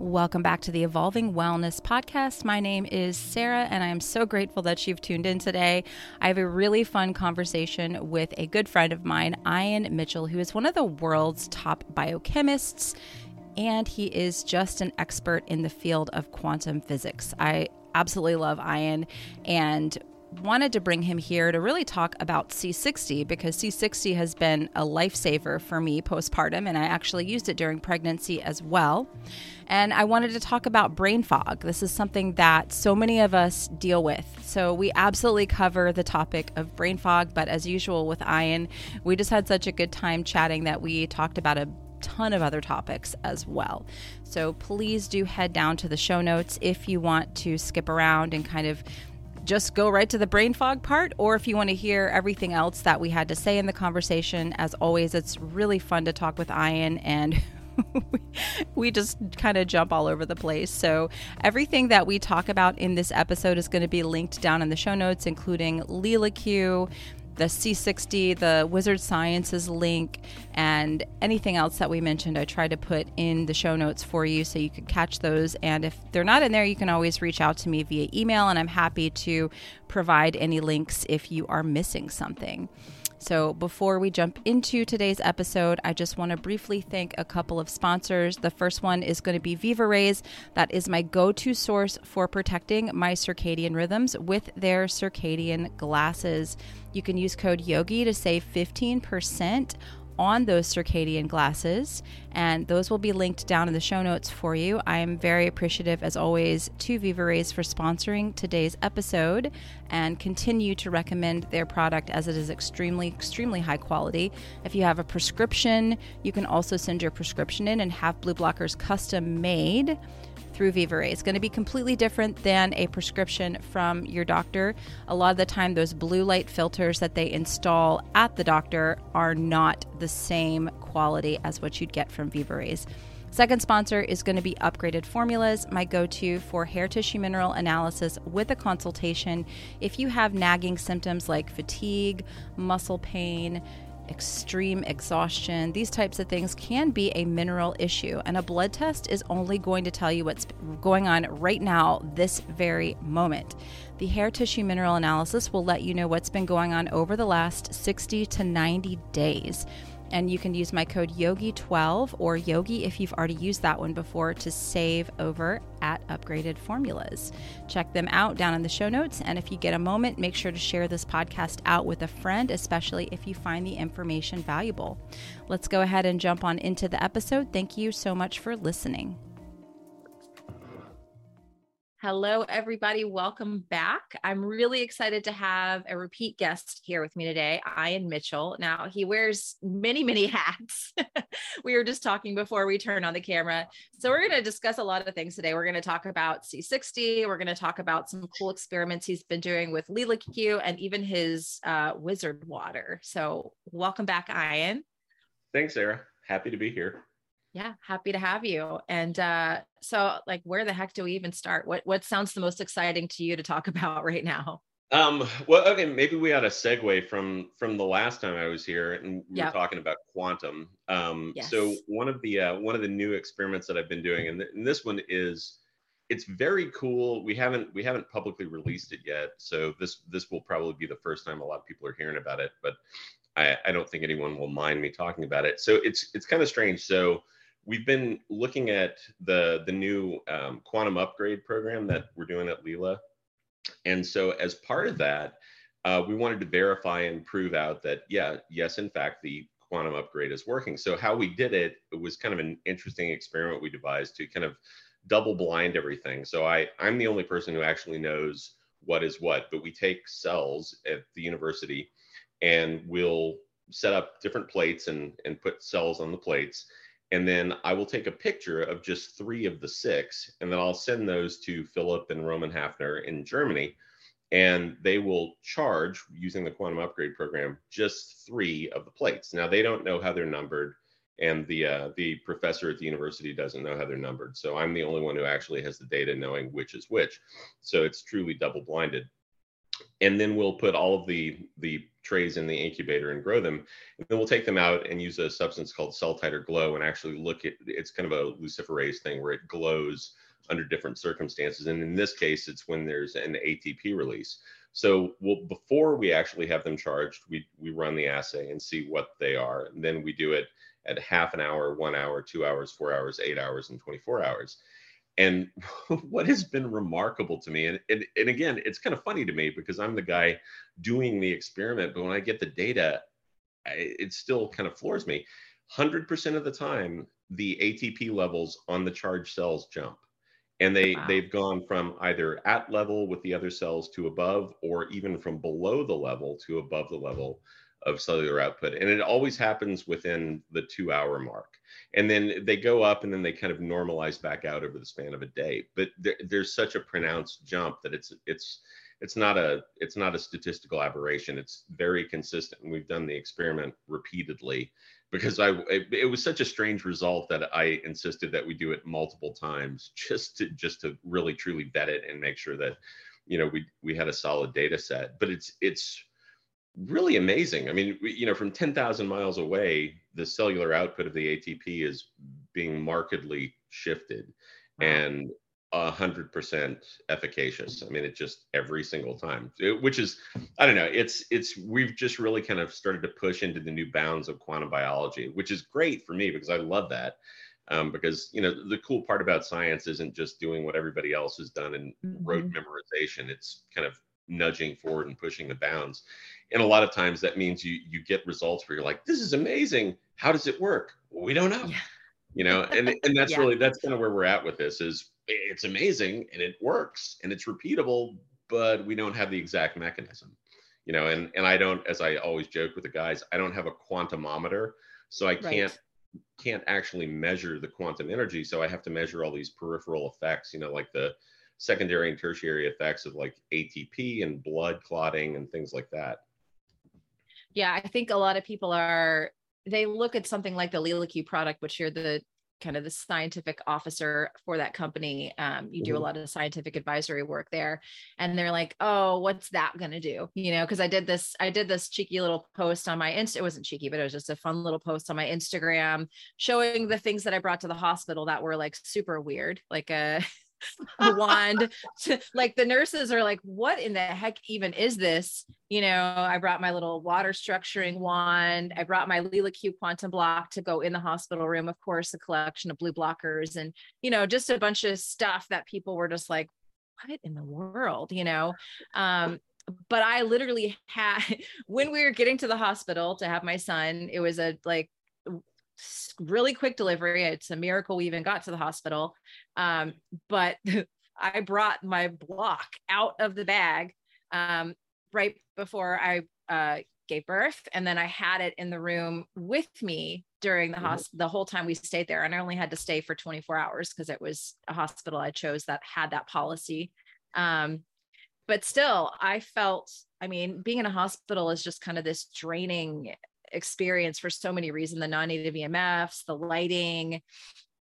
Welcome back to the Evolving Wellness Podcast. My name is Sarah, and I am so grateful that you've tuned in today. I have a really fun conversation with a good friend of mine, Ian Mitchell, who is one of the world's top biochemists, and he is just an expert in the field of quantum physics. I absolutely love Ian, and wanted to bring him here to really talk about C60 because C60 has been a lifesaver for me postpartum, and I actually used it during pregnancy as well. And I wanted to talk about brain fog. This is something that so many of us deal with. So we absolutely cover the topic of brain fog, but as usual with Ian, we just had such a good time chatting that we talked about a ton of other topics as well. So please do head down to the show notes if you want to skip around and kind of just go right to the brain fog part, or if you want to hear everything else that we had to say in the conversation, as always, it's really fun to talk with Ian and we just kind of jump all over the place. So, everything that we talk about in this episode is going to be linked down in the show notes, including LeelaQ, the C60, the Wizard Sciences link, and anything else that we mentioned, I try to put in the show notes for you so you can catch those. And if they're not in there, you can always reach out to me via email, and I'm happy to provide any links if you are missing something. So, before we jump into today's episode, I just want to briefly thank a couple of sponsors. The first one is going to be Vivarays. That is my go to source for protecting my circadian rhythms with their circadian glasses. You can use code YOGI to save 15% on those circadian glasses, and those will be linked down in the show notes for you. I am very appreciative, as always, to Viva for sponsoring today's episode and continue to recommend their product as it is extremely, extremely high quality. If you have a prescription, you can also send your prescription in and have blue blockers custom made through Viva It's going to be completely different than a prescription from your doctor. A lot of the time, those blue light filters that they install at the doctor are not the same quality as what you'd get from Viva Second sponsor is going to be Upgraded Formulas, my go to for hair tissue mineral analysis with a consultation. If you have nagging symptoms like fatigue, muscle pain, extreme exhaustion, these types of things can be a mineral issue. And a blood test is only going to tell you what's going on right now, this very moment. The hair tissue mineral analysis will let you know what's been going on over the last 60 to 90 days and you can use my code YOGI12 or YOGI if you've already used that one before to save over at Upgraded Formulas. Check them out down in the show notes. And if you get a moment, make sure to share this podcast out with a friend, especially if you find the information valuable. Let's go ahead and jump on into the episode. Thank you so much for listening. Hello, everybody. Welcome back. I'm really excited to have a repeat guest here with me today, Ian Mitchell. Now, he wears many, many hats. we were just talking before we turn on the camera. So, we're going to discuss a lot of things today. We're going to talk about C60. We're going to talk about some cool experiments he's been doing with LeelaQ and even his uh, wizard water. So, welcome back, Ian. Thanks, Sarah. Happy to be here yeah happy to have you. And uh so like where the heck do we even start? What what sounds the most exciting to you to talk about right now? Um well okay maybe we ought to segue from from the last time i was here and we yep. were talking about quantum. Um yes. so one of the uh one of the new experiments that i've been doing and, th- and this one is it's very cool. We haven't we haven't publicly released it yet so this this will probably be the first time a lot of people are hearing about it but i i don't think anyone will mind me talking about it. So it's it's kind of strange. So we've been looking at the the new um, quantum upgrade program that we're doing at Leela, and so as part of that, uh, we wanted to verify and prove out that yeah, yes, in fact, the quantum upgrade is working. So how we did it, it was kind of an interesting experiment we devised to kind of double blind everything. So I I'm the only person who actually knows what is what, but we take cells at the university and we'll set up different plates and and put cells on the plates and then I will take a picture of just three of the six, and then I'll send those to Philip and Roman Hafner in Germany, and they will charge using the quantum upgrade program just three of the plates. Now they don't know how they're numbered, and the uh, the professor at the university doesn't know how they're numbered. So I'm the only one who actually has the data knowing which is which. So it's truly double blinded. And then we'll put all of the the trays in the incubator and grow them. And then we'll take them out and use a substance called cell CellTiter-Glo and actually look at it's kind of a luciferase thing where it glows under different circumstances. And in this case it's when there's an atp release. So we'll, before we actually have them charged we we run the assay and see what they are. And then we do it at half an hour one hour two hours four hours eight hours and 24 hours and what has been remarkable to me, and, and, and again, it's kind of funny to me because I'm the guy doing the experiment, but when I get the data, I, it still kind of floors me. 100% of the time, the ATP levels on the charged cells jump. And they, wow. they've gone from either at level with the other cells to above, or even from below the level to above the level of cellular output. And it always happens within the two hour mark. And then they go up and then they kind of normalize back out over the span of a day. But there, there's such a pronounced jump that it's, it's, it's not a it's not a statistical aberration it's very consistent and we've done the experiment repeatedly because i it, it, was such a strange result that i insisted that we do it multiple times just to just to really truly vet it and make sure that you know we we had a solid data set but it's it's really amazing. I mean, you know, from 10,000 miles away, the cellular output of the ATP is being markedly shifted wow. and a hundred percent efficacious. I mean, it just every single time, it, which is, I don't know, it's, it's, we've just really kind of started to push into the new bounds of quantum biology, which is great for me because I love that. Um, because you know the cool part about science isn't just doing what everybody else has done in mm-hmm. rote memorization it's kind of nudging forward and pushing the bounds and a lot of times that means you you get results where you're like this is amazing how does it work well, we don't know yeah. you know and and that's yeah. really that's kind of where we're at with this is it's amazing and it works and it's repeatable but we don't have the exact mechanism you know and and i don't as i always joke with the guys i don't have a quantumometer so i can't right. can't actually measure the quantum energy so i have to measure all these peripheral effects you know like the secondary and tertiary effects of like atp and blood clotting and things like that yeah, I think a lot of people are they look at something like the LeelaQ product, which you're the kind of the scientific officer for that company. Um, you do mm-hmm. a lot of scientific advisory work there, and they're like, "Oh, what's that going to do?" You know, because I did this, I did this cheeky little post on my Insta. It wasn't cheeky, but it was just a fun little post on my Instagram showing the things that I brought to the hospital that were like super weird, like a wand to, like the nurses are like what in the heck even is this? You know i brought my little water structuring wand. I brought my LeelaQ quantum block to go in the hospital room of course a collection of blue blockers and you know just a bunch of stuff that people were just like what in the world? You know um but i literally had when we were getting to the hospital to have my son it was a like really quick delivery. It's a miracle we even got to the hospital. Um, but I brought my block out of the bag um, right before I uh, gave birth, and then I had it in the room with me during the mm-hmm. hospital the whole time we stayed there. And I only had to stay for 24 hours because it was a hospital I chose that had that policy. Um, but still, I felt. I mean, being in a hospital is just kind of this draining experience for so many reasons the non-native emfs the lighting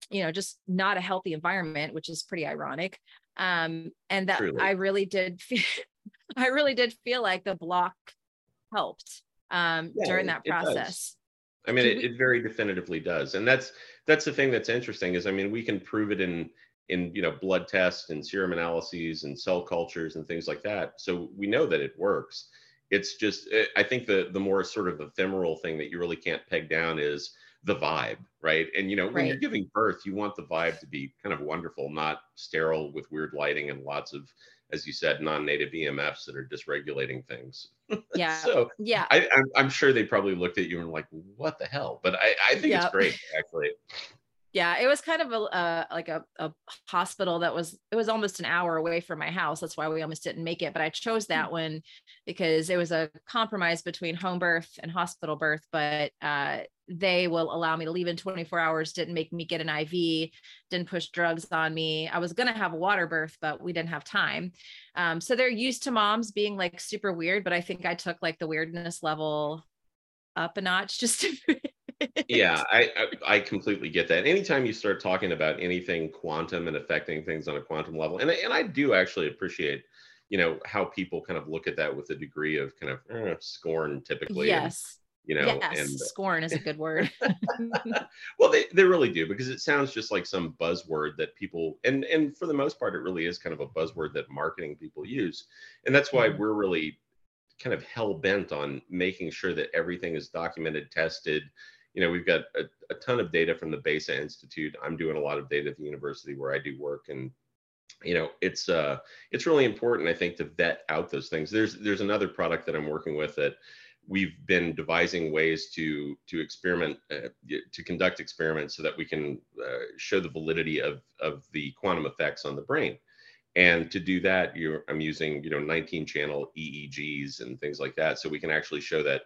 you know just not a healthy environment which is pretty ironic. Um and that Truly. i really did feel i really did feel like the block helped um yeah, during that process. I mean it, it very definitively does. And that's that's the thing that's interesting is i mean we can prove it in in you know blood tests and serum analyses and cell cultures and things like that. So we know that it works it's just eh, i think the the more sort of ephemeral thing that you really can't peg down is the vibe right? And you know when right. you're giving birth you want the vibe to be kind of wonderful not sterile with weird lighting and lots of as you said non-native emfs that are dysregulating things. Yeah. So yeah. I, I'm, sure they probably looked at you and were like what the hell? But i i think yep. it's great actually yeah it was kind of a uh, like a, a hospital that was it was almost an hour away from my house. That's why we almost didn't make it but i chose hmm. that one because it was a compromise between home birth and hospital birth but uh, they will allow me to leave in 24 hours didn't make me get an iv didn't push drugs on me. I was going to have a water birth but we didn't have time. Um, so they're used to moms being like super weird but i think i took like the weirdness level up a notch just to yeah, I, I, I completely get that. Anytime you start talking about anything quantum and affecting things on a quantum level, and and I do actually appreciate you know how people kind of look at that with a degree of kind of eh, scorn typically yes and, you know yes, and scorn is a good word well they, they really do because it sounds just like some buzzword that people and and for the most part it really is kind of a buzzword that marketing people use and that's why mm-hmm. we're really kind of hell bent on making sure that everything is documented tested you know we've got a, a ton of data from the besa institute. I'm doing a lot of data at the university where i do work and you know it's uh it's really important i think to vet out those things. There's there's another product that i'm working with that we've been devising ways to to experiment uh, to conduct experiments so that we can uh, show the validity of of the quantum effects on the brain. And to do that you're i'm using you know 19 channel eegs and things like that so we can actually show that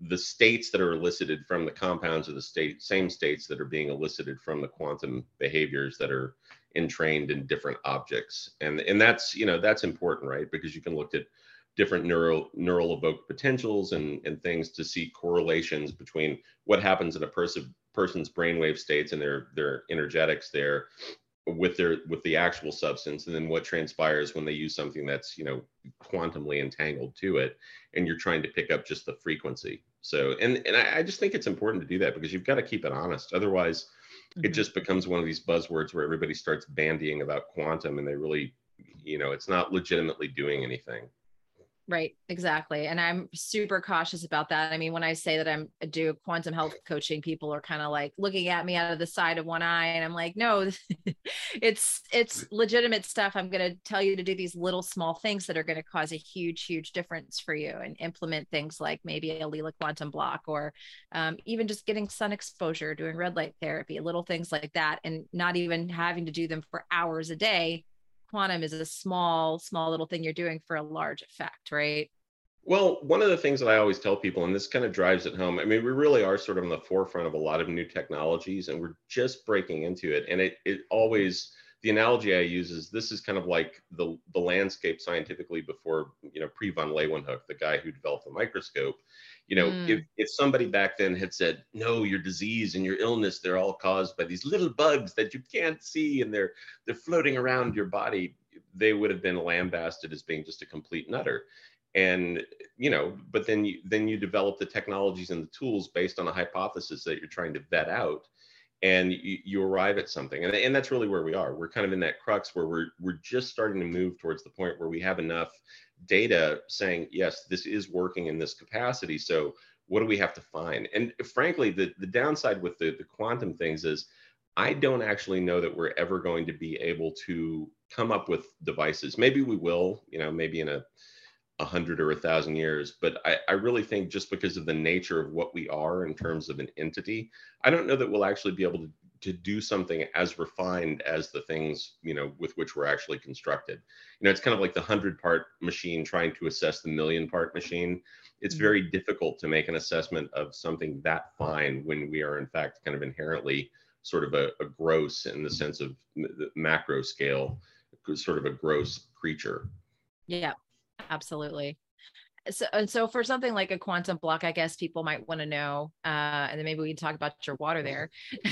the states that are elicited from the compounds are the state same states that are being elicited from the quantum behaviors that are entrained in different objects. And and that's you know that's important right? Because you can look at different neural neural evoked potentials and and things to see correlations between what happens in a person person's brainwave states and their their energetics there with their with the actual substance and then what transpires when they use something that's you know quantumly entangled to it and you're trying to pick up just the frequency. So and and i, I just think it's important to do that because you've got to keep it honest. Otherwise mm-hmm. it just becomes one of these buzzwords where everybody starts bandying about quantum and they really you know it's not legitimately doing anything Right, exactly. And I'm super cautious about that. I mean, when I say that I'm I do quantum health coaching, people are kind of like looking at me out of the side of one eye and I'm like, "No, it's it's legitimate stuff. I'm going to tell you to do these little small things that are going to cause a huge huge difference for you and implement things like maybe a Leela quantum block or um, even just getting sun exposure, doing red light therapy, little things like that and not even having to do them for hours a day quantum is a small, small little thing you're doing for a large effect, right? Well, one of the things that I always tell people, and this kind of drives it home, I mean, we really are sort of on the forefront of a lot of new technologies and we're just breaking into it. And it, it always, the analogy I use is this is kind of like the, the landscape scientifically before, you know, pre von Leeuwenhoek, the guy who developed the microscope. You know, mm. if, if somebody back then had said, no, your disease and your illness, they're all caused by these little bugs that you can't see and they're they're floating around your body, they would have been lambasted as being just a complete nutter and you know but then you then you develop the technologies and the tools based on a hypothesis that you're trying to vet out and you, you arrive at something and, and that's really where we are. We're kind of in that crux where we're we're just starting to move towards the point where we have enough data saying yes this is working in this capacity so what do we have to find? And frankly the the downside with the the quantum things is i don't actually know that we're ever going to be able to come up with devices. Maybe we will you know maybe in a a hundred or a thousand years. But I, I really think just because of the nature of what we are in terms of an entity, I don't know that we'll actually be able to, to do something as refined as the things, you know, with which we're actually constructed. You know, it's kind of like the hundred part machine trying to assess the million part machine. It's mm-hmm. very difficult to make an assessment of something that fine when we are in fact kind of inherently sort of a, a gross in the sense of the macro scale, sort of a gross creature. Yeah, absolutely. So and so for something like a quantum block i guess people might want to know uh and then maybe we can talk about your water there.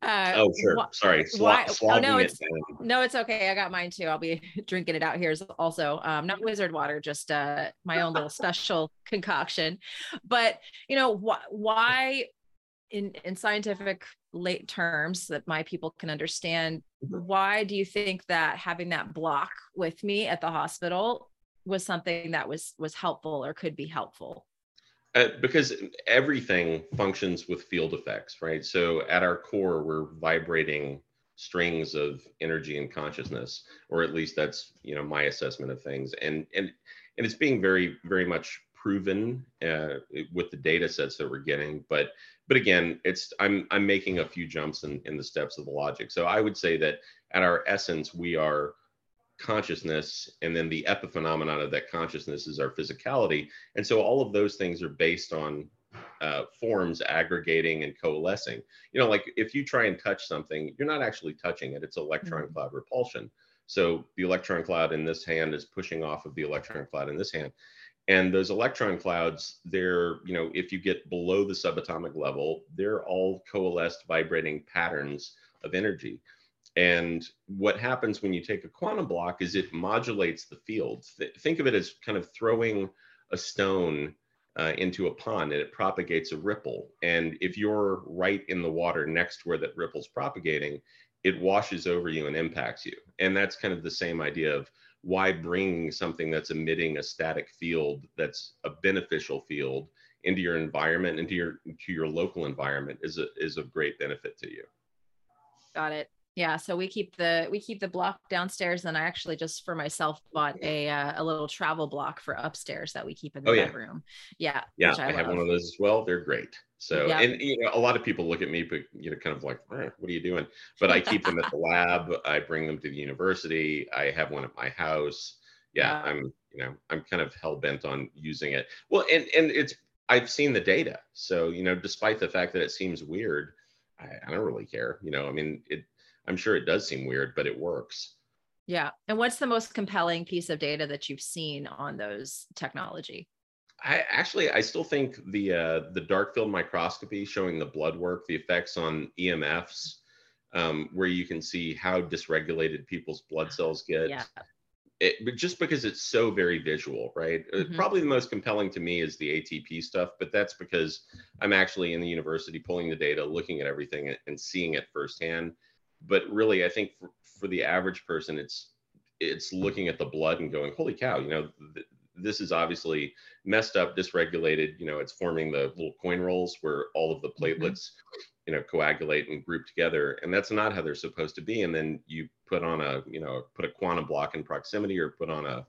Uh, oh sure. wh- sorry why, oh no it's it no it's okay. I got mine too. I'll be drinking it out here also. Um not wizard water just uh my own little special concoction. But you know wh- why in in scientific late terms that my people can understand mm-hmm. why do you think that having that block with me at the hospital was something that was was helpful or could be helpful. Uh, because everything functions with field effects right? So at our core we're vibrating strings of energy and consciousness or at least that's you know my assessment of things. And and and it's being very very much proven uh, with the data sets that we're getting. But but again it's i'm i'm making a few jumps in in the steps of the logic. So i would say that at our essence we are consciousness and then the epiphenomenon of that consciousness is our physicality. And so all of those things are based on uh, forms aggregating and coalescing. You know like if you try and touch something you're not actually touching it it's electron mm-hmm. cloud repulsion. So the electron cloud in this hand is pushing off of the electron cloud in this hand. And those electron clouds they're you know if you get below the subatomic level they're all coalesced vibrating patterns of energy and what happens when you take a quantum block is it modulates the field. Th- think of it as kind of throwing a stone uh, into a pond and it propagates a ripple. And if you're right in the water next to where that ripple's propagating, it washes over you and impacts you. And that's kind of the same idea of why bring something that's emitting a static field that's a beneficial field into your environment, into your to your local environment is a is of great benefit to you. Got it yeah so we keep the we keep the block downstairs and i actually just for myself bought a uh, a little travel block for upstairs that we keep in the oh, bedroom. Yeah yeah i, I have one of those as well. They're great. So yeah. and you know a lot of people look at me but you know kind of like eh, what are you doing? But i keep them at the lab. I bring them to the university. I have one at my house. Yeah, yeah. i'm you know i'm kind of hell-bent on using it. Well and and it's i've seen the data. So you know despite the fact that it seems weird I, I don't really care. You know i mean it I'm sure it does seem weird, but it works. Yeah. And what's the most compelling piece of data that you've seen on those technology? I actually I still think the uh, the dark field microscopy showing the blood work, the effects on EMFs, um, where you can see how dysregulated people's blood cells get. Yeah. It, but just because it's so very visual, right? Uh, mm-hmm. Probably the most compelling to me is the ATP stuff, but that's because I'm actually in the university pulling the data, looking at everything, and seeing it firsthand but really i think for, for the average person it's it's looking at the blood and going holy cow you know th- this is obviously messed up dysregulated you know it's forming the little coin rolls where all of the mm-hmm. platelets mm-hmm. you know coagulate and group together and that's not how they're supposed to be and then you put on a you know put a quantum block in proximity or put on a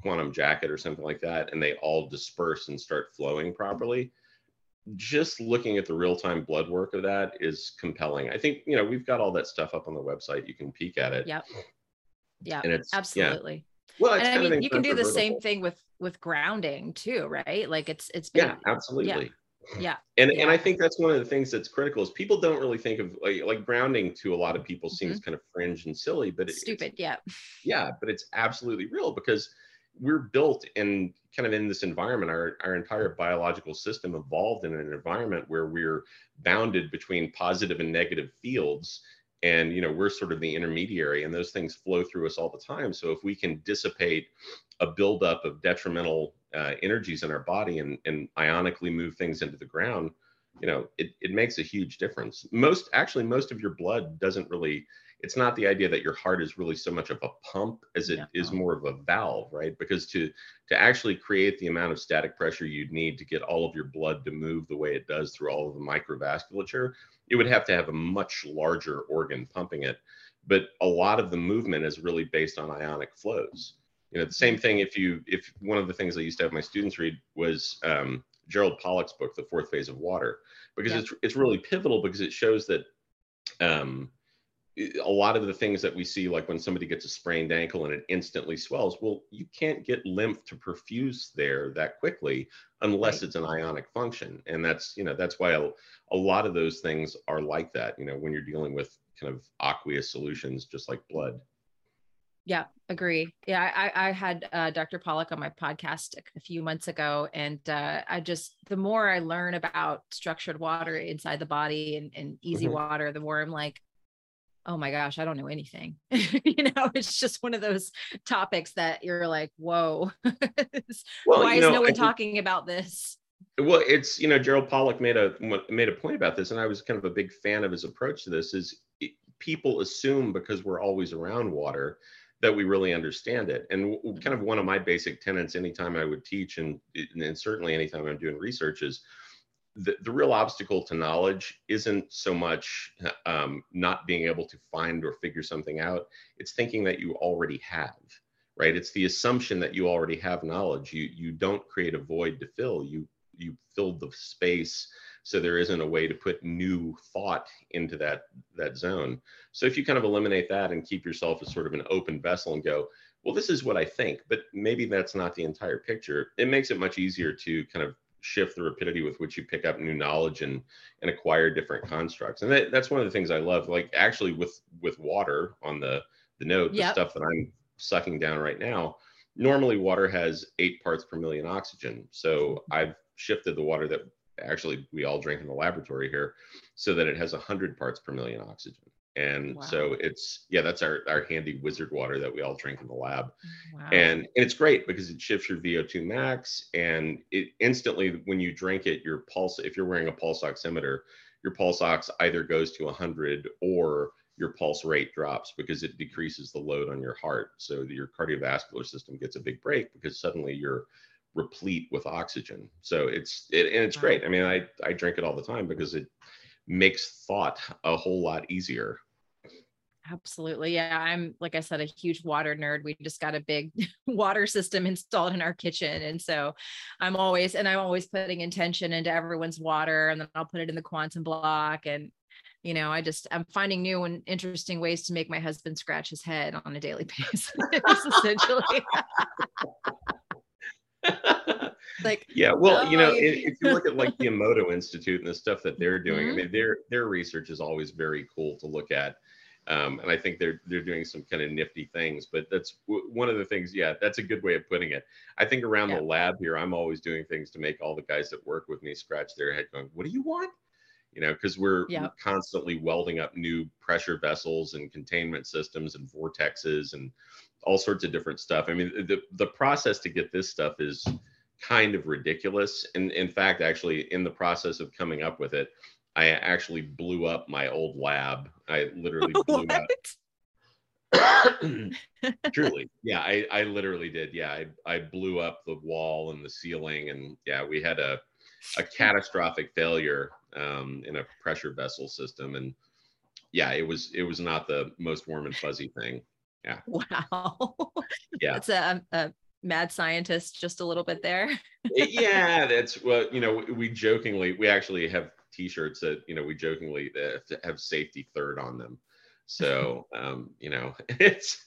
quantum jacket or something like that and they all disperse and start flowing properly just looking at the real-time blood work of that is compelling. I think you know we've got all that stuff up on the website. You can peek at it. Yep. Yeah. And it's absolutely. Yeah. Well, and I mean, you can do the same thing with with grounding too, right? Like it's it's been, yeah, absolutely. Yeah. yeah. And yeah. and I think that's one of the things that's critical is people don't really think of like, like grounding to a lot of people seems mm-hmm. kind of fringe and silly, but it, stupid. Yeah. Yeah, but it's absolutely real because we're built in kind of in this environment our, our entire biological system evolved in an environment where we're bounded between positive and negative fields. And you know we're sort of the intermediary and those things flow through us all the time. So if we can dissipate a buildup of detrimental uh, energies in our body and, and ionically move things into the ground you know it, it makes a huge difference. Most actually most of your blood doesn't really it's not the idea that your heart is really so much of a pump as it yeah. is more of a valve right because to to actually create the amount of static pressure you'd need to get all of your blood to move the way it does through all of the microvasculature it would have to have a much larger organ pumping it but a lot of the movement is really based on ionic flows you know the same thing if you if one of the things i used to have my students read was um, gerald pollack's book the fourth phase of water because yeah. it's it's really pivotal because it shows that um, a lot of the things that we see, like when somebody gets a sprained ankle and it instantly swells, well, you can't get lymph to perfuse there that quickly unless right. it's an ionic function. And that's, you know, that's why a, a lot of those things are like that, you know, when you're dealing with kind of aqueous solutions, just like blood. Yeah, agree. Yeah, I, I had uh, Dr. Pollack on my podcast a few months ago, and uh, I just the more I learn about structured water inside the body and, and EZ mm-hmm. water, the more I'm like, oh my gosh, I don't know anything. you know, it's just one of those topics that you're like, whoa, well, why is know, no one talking about this? Well, it's you know Gerald Pollack made a made a point about this, and I was kind of a big fan of his approach to this. Is people assume because we're always around water that we really understand it, and kind of one of my basic tenets anytime I would teach, and and certainly anytime I'm doing research is the, the real obstacle to knowledge isn't so much um, not being able to find or figure something out. It's thinking that you already have right? It's the assumption that you already have knowledge. You you don't create a void to fill. You you fill the space so there isn't a way to put new thought into that that zone. So if you kind of eliminate that and keep yourself as sort of an open vessel and go well this is what i think but maybe that's not the entire picture it makes it much easier to kind of shift the rapidity with which you pick up new knowledge and and acquire different constructs. And that, that's one of the things i love like actually with with water on the the note yep. the stuff that i'm sucking down right now normally water has eight parts per million oxygen. So mm-hmm. i've shifted the water that actually we all drink in the laboratory here so that it has 100 parts per million oxygen And wow. so it's yeah, that's our our handy wizard water that we all drink in the lab. Wow. And, and it's great because it shifts your VO2 max and it instantly when you drink it, your pulse, if you're wearing a pulse oximeter, your pulse ox either goes to 100 or your pulse rate drops because it decreases the load on your heart. So your cardiovascular system gets a big break because suddenly you're replete with oxygen. So it's it, and it's great. I mean, I I drink it all the time because it makes thought a whole lot easier. Absolutely. Yeah. I'm, like I said, a huge water nerd. We just got a big water system installed in our kitchen. And so I'm always, and I'm always putting intention into everyone's water and then I'll put it in the quantum block. And, you know, I just, I'm finding new and interesting ways to make my husband scratch his head on a daily basis, essentially. like yeah well you know if, you look at like the emoto institute and the stuff that they're doing mm-hmm. i mean their their research is always very cool to look at um, and i think they're they're doing some kind of nifty things but that's w- one of the things yeah that's a good way of putting it i think around yeah. the lab here i'm always doing things to make all the guys that work with me scratch their head going what do you want you know because we're, yeah. we're constantly welding up new pressure vessels and containment systems and vortexes and all sorts of different stuff i mean the the process to get this stuff is kind of ridiculous. And in fact, actually, in the process of coming up with it, I actually blew up my old lab. I literally blew up. Truly, yeah, I, I literally did. Yeah, I, I blew up the wall and the ceiling, and yeah, we had a a catastrophic failure um, in a pressure vessel system, and yeah, it was it was not the most warm and fuzzy thing. Yeah. Wow. Yeah. That's a, a mad scientist just a little bit there. yeah, that's well, you know, we jokingly, we actually have T-shirts that you know we jokingly have safety third on them. So um, you know, it's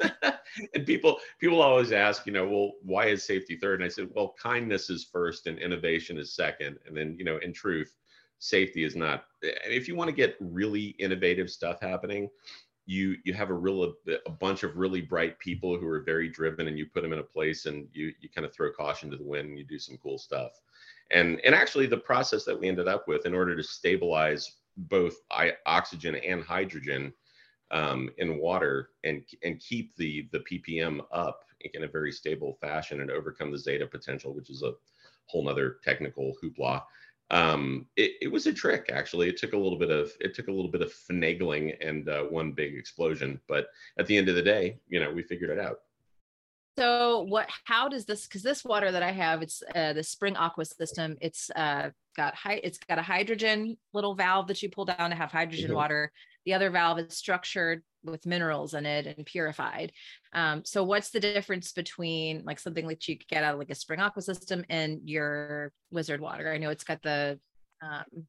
and people people always ask, you know, well, why is safety third? And I said, well, kindness is first and innovation is second, and then you know, in truth, safety is not. If you want to get really innovative stuff happening, you you have a real a bunch of really bright people who are very driven and you put them in a place and you you kind of throw caution to the wind and you do some cool stuff. And and actually the process that we ended up with in order to stabilize both oxygen and hydrogen um, in water and and keep the the ppm up in a very stable fashion and overcome the zeta potential which is a whole nother technical hoopla um, it, it, was a trick actually. It took a little bit of it took a little bit of finagling and uh, one big explosion but at the end of the day you know we figured it out. So what how does this because this water that i have it's uh, the spring aqua system it's uh, got high it's got a hydrogen little valve that you pull down to have hydrogen mm-hmm. water the other valve is structured with minerals in it and purified. Um, so what's the difference between like something that you get out of like a spring aqua system and your wizard water? I know it's got the um,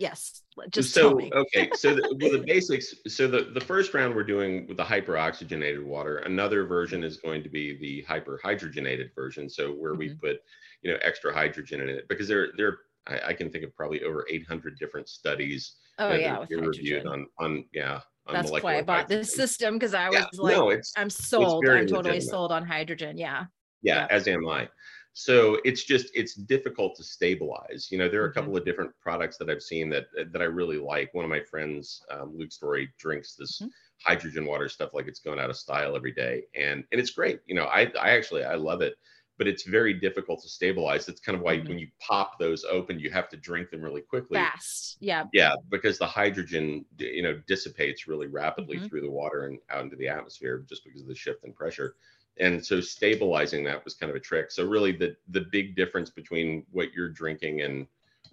yes just so okay so the, well, the basics so the, the first round we're doing with the hyper oxygenated water another version is going to be the hyper hydrogenated version so where mm-hmm. we put you know extra hydrogen in it because there there I, I, can think of probably over 800 different studies oh yeah reviewed on on yeah that's why I bought this system because I was yeah, like, no, I'm sold. I'm totally legitimate. sold on hydrogen. Yeah. yeah. yeah. as am I. So it's just it's difficult to stabilize. You know, there are a couple mm-hmm. of different products that I've seen that that I really like. One of my friends, um, Luke Storey, drinks this mm-hmm. hydrogen water stuff like it's going out of style every day, and and it's great. You know, I I actually I love it but it's very difficult to stabilize. That's kind of why mm-hmm. when you pop those open, you have to drink them really quickly. Fast. Yeah. Yeah, because the hydrogen, you know, dissipates really rapidly mm-hmm. through the water and out into the atmosphere just because of the shift in pressure. And so stabilizing that was kind of a trick. So really the the big difference between what you're drinking and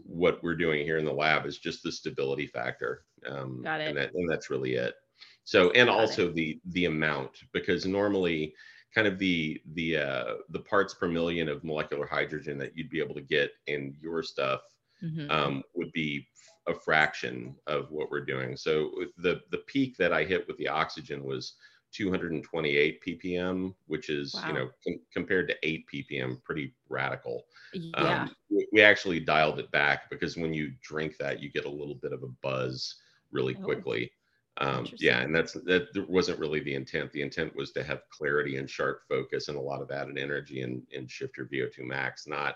what we're doing here in the lab is just the stability factor. Um, Got it. And, that, and that's really it. So and Got also it. the the amount because normally kind of the the uh, the parts per million of molecular hydrogen that you'd be able to get in your stuff mm-hmm. um, would be a fraction of what we're doing. So the the peak that I hit with the oxygen was 228 ppm, which is wow. you know com- compared to 8 ppm, pretty radical. Yeah. Um, we, we, actually dialed it back because when you drink that, you get a little bit of a buzz really oh. quickly. Um, yeah, and that's that wasn't really the intent. The intent was to have clarity and sharp focus and a lot of added energy and, and shift your VO2 max, not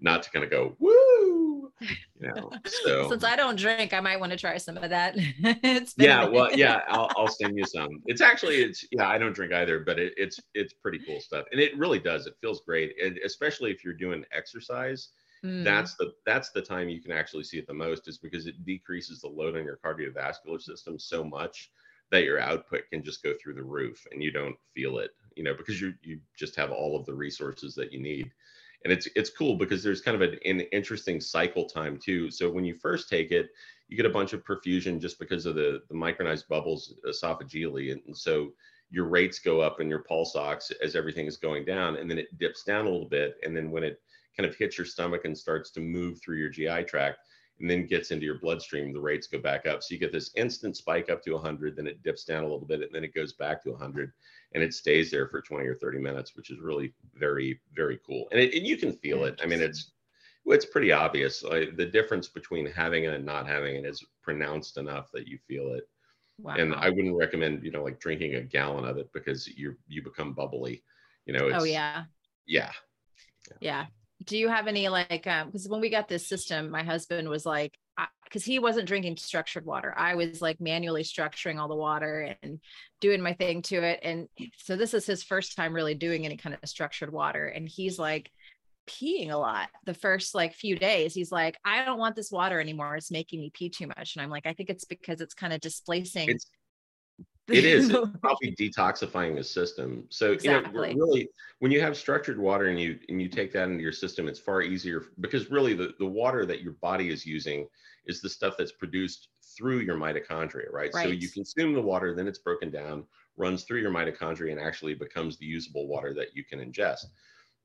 not to kind of go woo. You know, so since I don't drink, I might want to try some of that. yeah, well, yeah, I'll, I'll send you some. It's actually, it's yeah, I don't drink either, but it, it's it's pretty cool stuff, and it really does. It feels great, and especially if you're doing exercise. Mm. That's the that's the time you can actually see it the most, is because it decreases the load on your cardiovascular system so much that your output can just go through the roof and you don't feel it you know because you you just have all of the resources that you need. And it's it's cool because there's kind of an, an interesting cycle time too. So when you first take it you get a bunch of perfusion just because of the the micronized bubbles esophageally. And, and so your rates go up in your pulse ox as everything is going down and then it dips down a little bit. And then when it kind of hits your stomach and starts to move through your gi tract and then gets into your bloodstream, the rates go back up. So you get this instant spike up to 100, then it dips down a little bit, and then it goes back to 100, and it stays there for 20 or 30 minutes, which is really very, very cool. And, it, and you can feel it. I mean, it's it's pretty obvious. Like, the difference between having it and not having it is pronounced enough that you feel it. Wow. And I wouldn't recommend, you know, like drinking a gallon of it because you you become bubbly. You know. oh yeah. Yeah. Yeah. Do you have any like um because when we got this system my husband was like because he wasn't drinking structured water. I was like manually structuring all the water and doing my thing to it. And so this is his first time really doing any kind of structured water. And he's like peeing a lot the first like few days. He's like i don't want this water anymore. It's making me pee too much. And i'm like i think it's because it's kind of displacing it's it is it's probably detoxifying the system so exactly. you know really when you have structured water and you and you take that into your system it's far easier because really the, the water that your body is using is the stuff that's produced through your mitochondria right? right so you consume the water then it's broken down runs through your mitochondria and actually becomes the usable water that you can ingest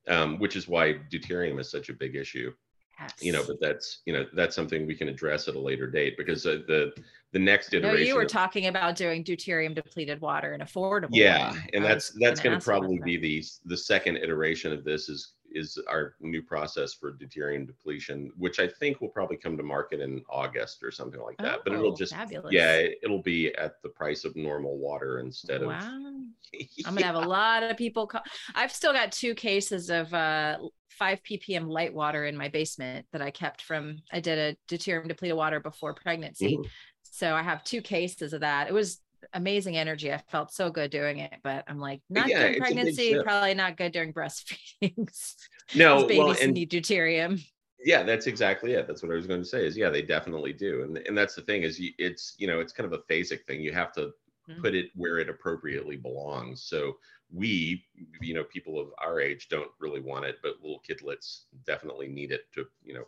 um, which is why deuterium is such a big issue Yes. You know, but that's you know that's something we can address at a later date because uh, the the next iteration. No, you were of, talking about doing deuterium depleted water and affordable. Yeah, and that's that's going to probably be the the second iteration of this is is our new process for deuterium depletion, which I think will probably come to market in August or something like that. Oh, but it'll oh, just fabulous. yeah, it'll be at the price of normal water instead wow. of. Wow, yeah. I'm gonna have a lot of people. Call. I've still got two cases of uh, five ppm light water in my basement that I kept from. I did a deuterium depleted water before pregnancy. Ooh. So I have two cases of that. It was amazing energy. I felt so good doing it, but I'm like, not yeah, during pregnancy, probably not good during breastfeeding. no, babies well, and, need deuterium. Yeah, that's exactly it. That's what I was going to say. Is yeah, they definitely do, and and that's the thing is, you, it's you know, it's kind of a phasic thing. You have to mm-hmm. put it where it appropriately belongs. So we, you know, people of our age don't really want it, but little kidlets definitely need it to, you know,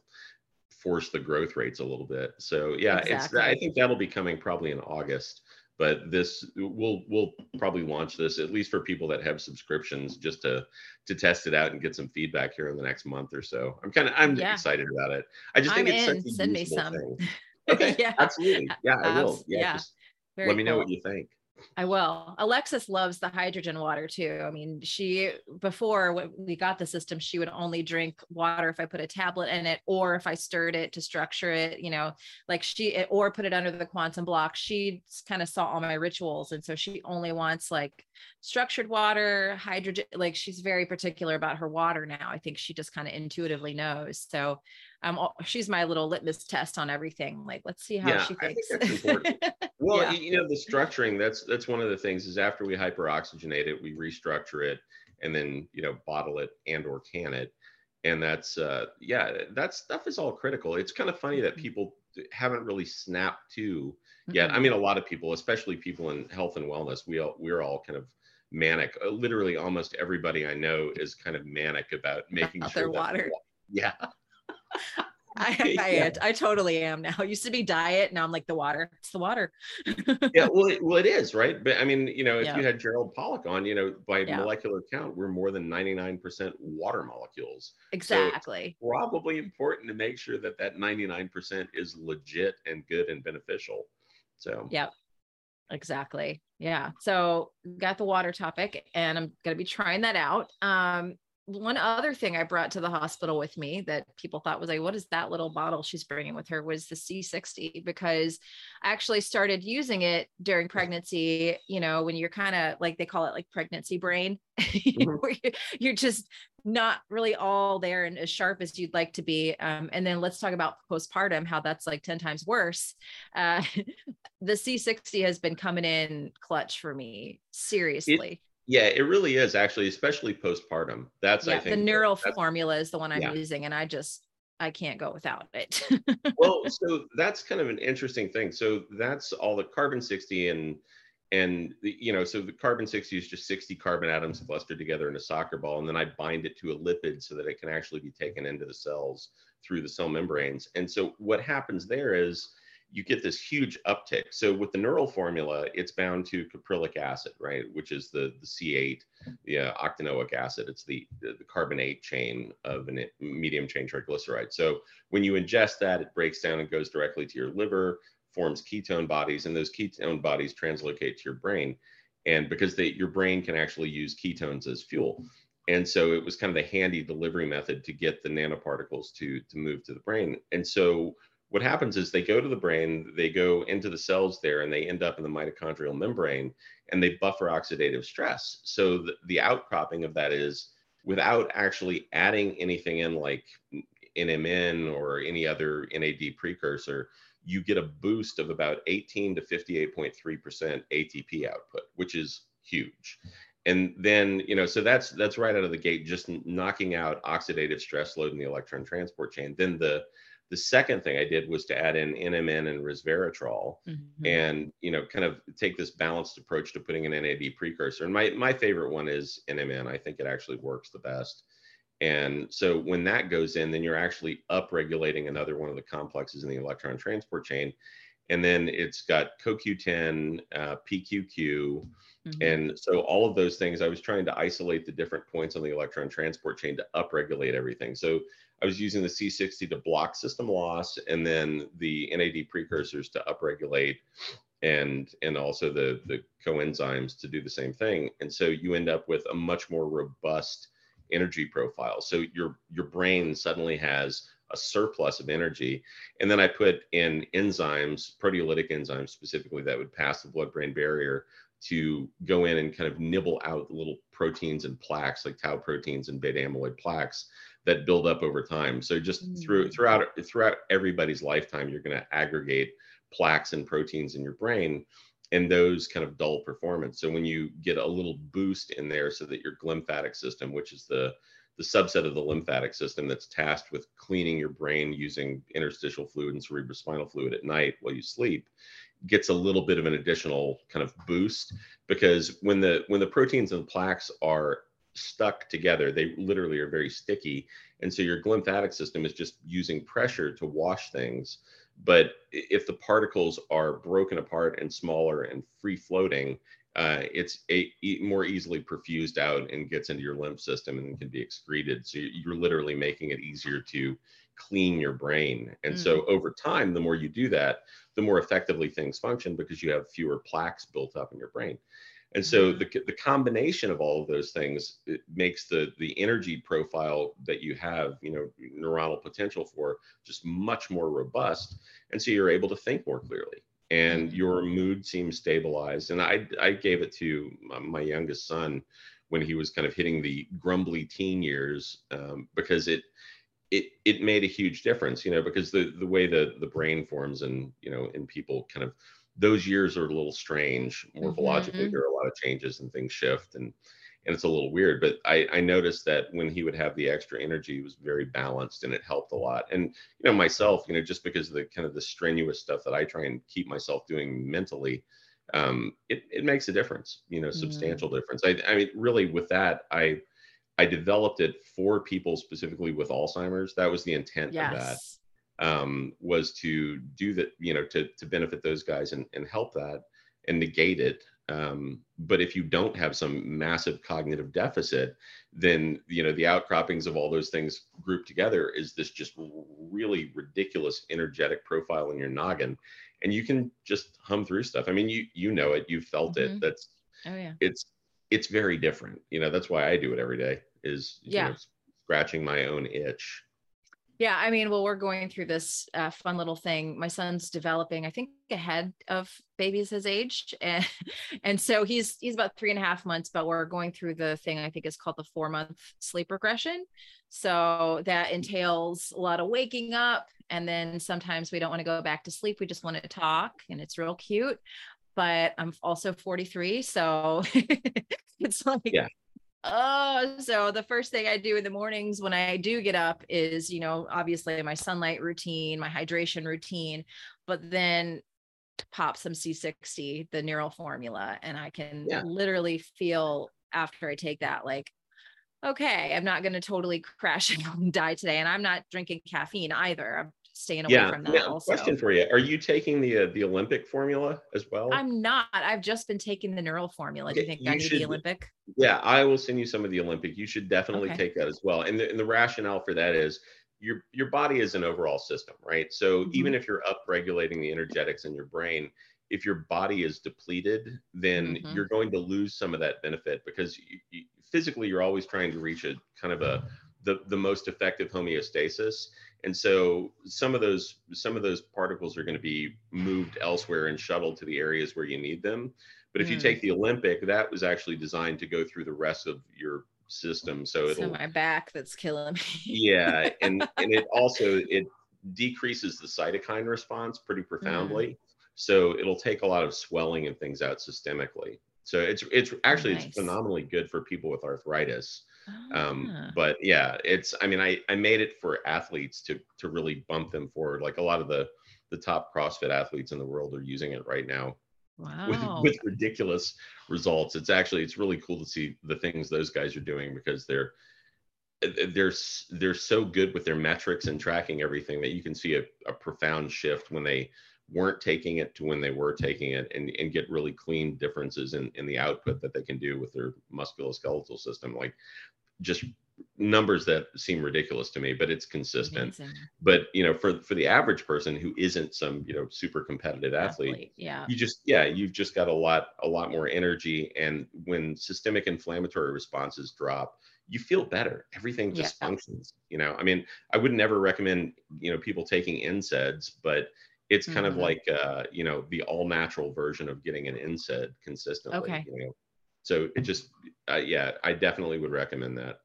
force the growth rates a little bit. So yeah, exactly. it's I think that'll be coming probably in August but this we'll we'll probably launch this at least for people that have subscriptions just to to test it out and get some feedback here in the next month or so i'm kind of i'm yeah. excited about it i just think I'm it's in. such a send me some thing. okay yeah absolutely yeah i will yeah, yeah. just let me cool. know what you think I will. Alexis loves the hydrogen water too. I mean, she before we got the system, she would only drink water if I put a tablet in it or if I stirred it to structure it, you know, like she eh, or put it under the quantum block. She kind of saw all my rituals. And so she only wants like structured water, hydrogen. Like she's very particular about her water now. I think she just kind of intuitively knows. So um, she's my little litmus test on everything. Like, let's see how yeah, she thinks. I think that's important. well, yeah. you know, the structuring, that's, that's one of the things is after we hyperoxygenate it, we restructure it and then, you know, bottle it and or can it. And that's, uh, yeah, that stuff is all critical. It's kind of funny that mm-hmm. people haven't really snapped to yet. Mm-hmm. I mean, a lot of people, especially people in health and wellness, we all, we're all kind of manic. Uh, literally almost everybody I know is kind of manic about making about sure their water. Yeah. I, I, yeah. I, totally am now. It used to be diet. Now I'm like the water. It's the water. yeah, well, it, well, it is right. But I mean, you know, if yeah. you had Gerald Pollack on, you know, by yeah. molecular count, we're more than 99% water molecules. Exactly. So probably important to make sure that that 99% is legit and good and beneficial. So. Yep. Exactly. Yeah. So got the water topic, and I'm gonna be trying that out. Um, one other thing I brought to the hospital with me that people thought was like, what is that little bottle she's bringing with her was the C60 because I actually started using it during pregnancy, you know, when you're kind of like they call it like pregnancy brain, mm-hmm. you're just not really all there and as sharp as you'd like to be. Um, and then let's talk about postpartum, how that's like 10 times worse. Uh, the C60 has been coming in clutch for me, seriously. It- yeah, it really is actually, especially postpartum. That's yeah, I think the neural formula is the one I'm yeah. using, and I just I can't go without it. well, so that's kind of an interesting thing. So that's all the carbon 60 and and the, you know, so the carbon 60 is just 60 carbon atoms clustered together in a soccer ball, and then I bind it to a lipid so that it can actually be taken into the cells through the cell membranes. And so what happens there is you get this huge uptick. So with the neural formula, it's bound to caprylic acid, right, which is the, the C8, the uh, octanoic acid. It's the, the, carbonate chain of a medium chain triglyceride. So when you ingest that, it breaks down and goes directly to your liver, forms ketone bodies, and those ketone bodies translocate to your brain. And because they, your brain can actually use ketones as fuel. And so it was kind of the handy delivery method to get the nanoparticles to, to move to the brain. And so what happens is they go to the brain, they go into the cells there, and they end up in the mitochondrial membrane and they buffer oxidative stress. So the, the outcropping of that is without actually adding anything in like NMN or any other NAD precursor, you get a boost of about 18 to 58.3% ATP output, which is huge. And then, you know, so that's that's right out of the gate, just knocking out oxidative stress load in the electron transport chain. Then the the second thing I did was to add in NMN and resveratrol, mm-hmm. and you know, kind of take this balanced approach to putting an NAD precursor. And my my favorite one is NMN. I think it actually works the best. And so when that goes in, then you're actually upregulating another one of the complexes in the electron transport chain. And then it's got CoQ10, uh, PQQ. Mm-hmm. And so all of those things, I was trying to isolate the different points on the electron transport chain to upregulate everything. So I was using the C60 to block system loss and then the NAD precursors to upregulate and and also the the coenzymes to do the same thing. And so you end up with a much more robust energy profile. So your your brain suddenly has a surplus of energy. And then I put in enzymes, proteolytic enzymes specifically that would pass the blood-brain barrier to go in and kind of nibble out little proteins and plaques like tau proteins and beta amyloid plaques that build up over time. So just mm. through throughout throughout everybody's lifetime, you're going to aggregate plaques and proteins in your brain and those kind of dull performance. So when you get a little boost in there so that your glymphatic system, which is the the subset of the lymphatic system that's tasked with cleaning your brain using interstitial fluid and cerebrospinal fluid at night while you sleep, gets a little bit of an additional kind of boost because when the when the proteins and plaques are stuck together. They literally are very sticky. And so your glymphatic system is just using pressure to wash things. But if the particles are broken apart and smaller and free floating, uh, it's a, more easily perfused out and gets into your lymph system and can be excreted. So you're literally making it easier to clean your brain. And mm. so over time, the more you do that, the more effectively things function because you have fewer plaques built up in your brain. And so mm-hmm. the, the combination of all of those things makes the the energy profile that you have, you know, neuronal potential for just much more robust. And so you're able to think more clearly and mm-hmm. your mood seems stabilized. And I, I gave it to my youngest son when he was kind of hitting the grumbly teen years um, because it, it, it made a huge difference, you know, because the, the way the, the brain forms and, you know, in people kind of those years are a little strange morphologically mm-hmm. there are a lot of changes and things shift and and it's a little weird but I, I noticed that when he would have the extra energy he was very balanced and it helped a lot and you know myself you know just because of the kind of the strenuous stuff that i try and keep myself doing mentally um, it, it makes a difference you know substantial mm-hmm. difference I, I mean really with that i i developed it for people specifically with alzheimer's that was the intent yes. of that um, was to do that, you know, to, to benefit those guys and, and help that and negate it. Um, but if you don't have some massive cognitive deficit, then, you know, the outcroppings of all those things grouped together is this just really ridiculous energetic profile in your noggin. And you can just hum through stuff. I mean, you, you know it, you've felt mm-hmm. it. That's, oh, yeah. it's, it's very different. You know, that's why I do it every day is yeah. Know, scratching my own itch. Yeah, I mean, well, we're going through this uh, fun little thing. My son's developing, I think, ahead of babies his age, and and so he's he's about three and a half months. But we're going through the thing I think is called the four month sleep regression. So that entails a lot of waking up, and then sometimes we don't want to go back to sleep. We just want to talk, and it's real cute. But I'm also 43, so it's like yeah oh so the first thing i do in the mornings when i do get up is you know obviously my sunlight routine my hydration routine but then pop some c60 the neural formula and i can yeah. literally feel after i take that like okay i'm not going to totally crash and die today and i'm not drinking caffeine either i'm staying away yeah, from that yeah. also. Question for you: Are you taking the uh, the Olympic formula as well? I'm not. I've just been taking the neural formula. Do you think you I need should, the Olympic? Yeah, I will send you some of the Olympic. You should definitely okay. take that as well. And the, and the rationale for that is your your body is an overall system, right? So mm-hmm. even if you're upregulating the energetics in your brain, if your body is depleted, then mm-hmm. you're going to lose some of that benefit because you, you, physically you're always trying to reach a kind of a the, the most effective homeostasis and so some of those some of those particles are going to be moved elsewhere and shuttled to the areas where you need them but if mm. you take the olympic that was actually designed to go through the rest of your system so it'll so my back that's killing me yeah and and it also it decreases the cytokine response pretty profoundly mm. so it'll take a lot of swelling and things out systemically so it's it's actually nice. it's phenomenally good for people with arthritis um, ah. but yeah, it's I mean I I made it for athletes to to really bump them forward. Like a lot of the the top CrossFit athletes in the world are using it right now. Wow. With, with ridiculous results. It's actually it's really cool to see the things those guys are doing because they're they're they're so good with their metrics and tracking everything that you can see a, a profound shift when they weren't taking it to when they were taking it and, and get really clean differences in, in the output that they can do with their musculoskeletal system. Like just numbers that seem ridiculous to me but it's consistent. Amazing. but you know for for the average person who isn't some you know super competitive athlete, athlete, yeah. you just yeah you've just got a lot a lot more energy. And when systemic inflammatory responses drop you feel better. Everything just yeah. functions you know? I mean i would never recommend you know people taking NSAIDs but it's kind mm-hmm. of like uh you know the all natural version of getting an NSAID consistently okay. you know so it just uh, yeah i definitely would recommend that.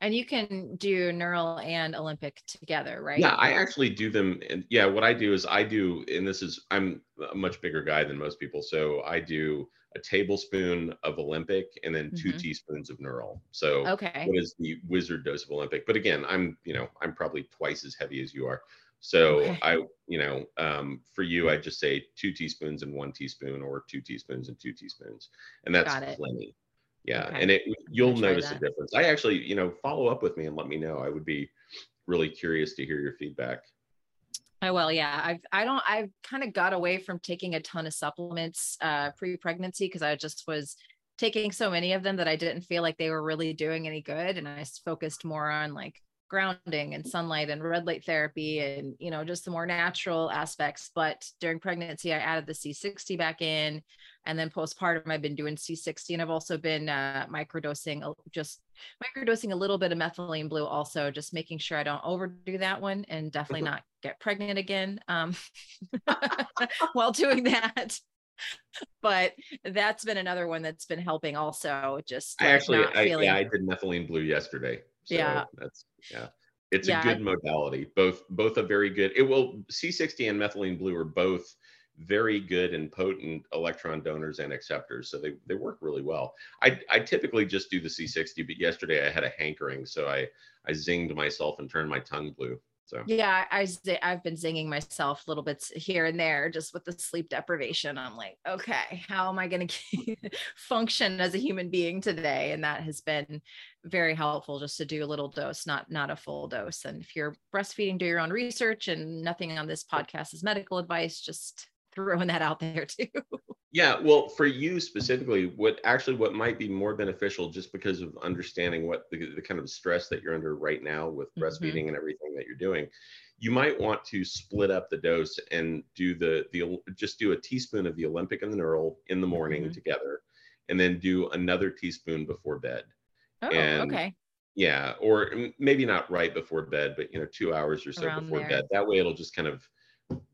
And you can do neural and olympic together right? Yeah i actually do them and yeah what i do is i do and this is i'm a much bigger guy than most people. So i do a tablespoon of olympic and then 2 mm-hmm. teaspoons of neural. So okay. what is the wizard dose of olympic? But again i'm you know i'm probably twice as heavy as you are so okay. I, you know, um, for you, I just say two teaspoons and one teaspoon, or two teaspoons and two teaspoons, and that's plenty. Yeah, okay. and it you'll notice that. a difference. I actually, you know, follow up with me and let me know. I would be really curious to hear your feedback. I will. Yeah, I've I don't I've kind of got away from taking a ton of supplements uh, pre-pregnancy because I just was taking so many of them that I didn't feel like they were really doing any good, and I focused more on like grounding and sunlight and red light therapy and you know just the more natural aspects. But during pregnancy i added the c60 back in and then postpartum i've been doing c60 and i've also been uh, microdosing just microdosing a little bit of methylene blue also just making sure i don't overdo that one and definitely not get pregnant again um, while doing that. But that's been another one that's been helping also just like, i actually I, yeah i did methylene blue yesterday so yeah. That's yeah. It's yeah. a good modality. Both both a very good. It will C60 and methylene blue are both very good and potent electron donors and acceptors. So they, they work really well. I, I typically just do the C60, but yesterday I had a hankering. So I, I zinged myself and turned my tongue blue. So yeah, I I've been zinging myself little bits here and there just with the sleep deprivation. I'm like, okay, how am I going to function as a human being today? And that has been very helpful just to do a little dose, not not a full dose. And if you're breastfeeding, do your own research. And nothing on this podcast is medical advice. Just throwing that out there too. Yeah, well, for you specifically, what actually what might be more beneficial, just because of understanding what the, the kind of stress that you're under right now with mm-hmm. breastfeeding and everything that you're doing, you might want to split up the dose and do the the just do a teaspoon of the Olympic and the Neural in the morning mm-hmm. together, and then do another teaspoon before bed. Oh, and, okay. Yeah, or maybe not right before bed, but you know, two hours or so Around before there. bed. That way, it'll just kind of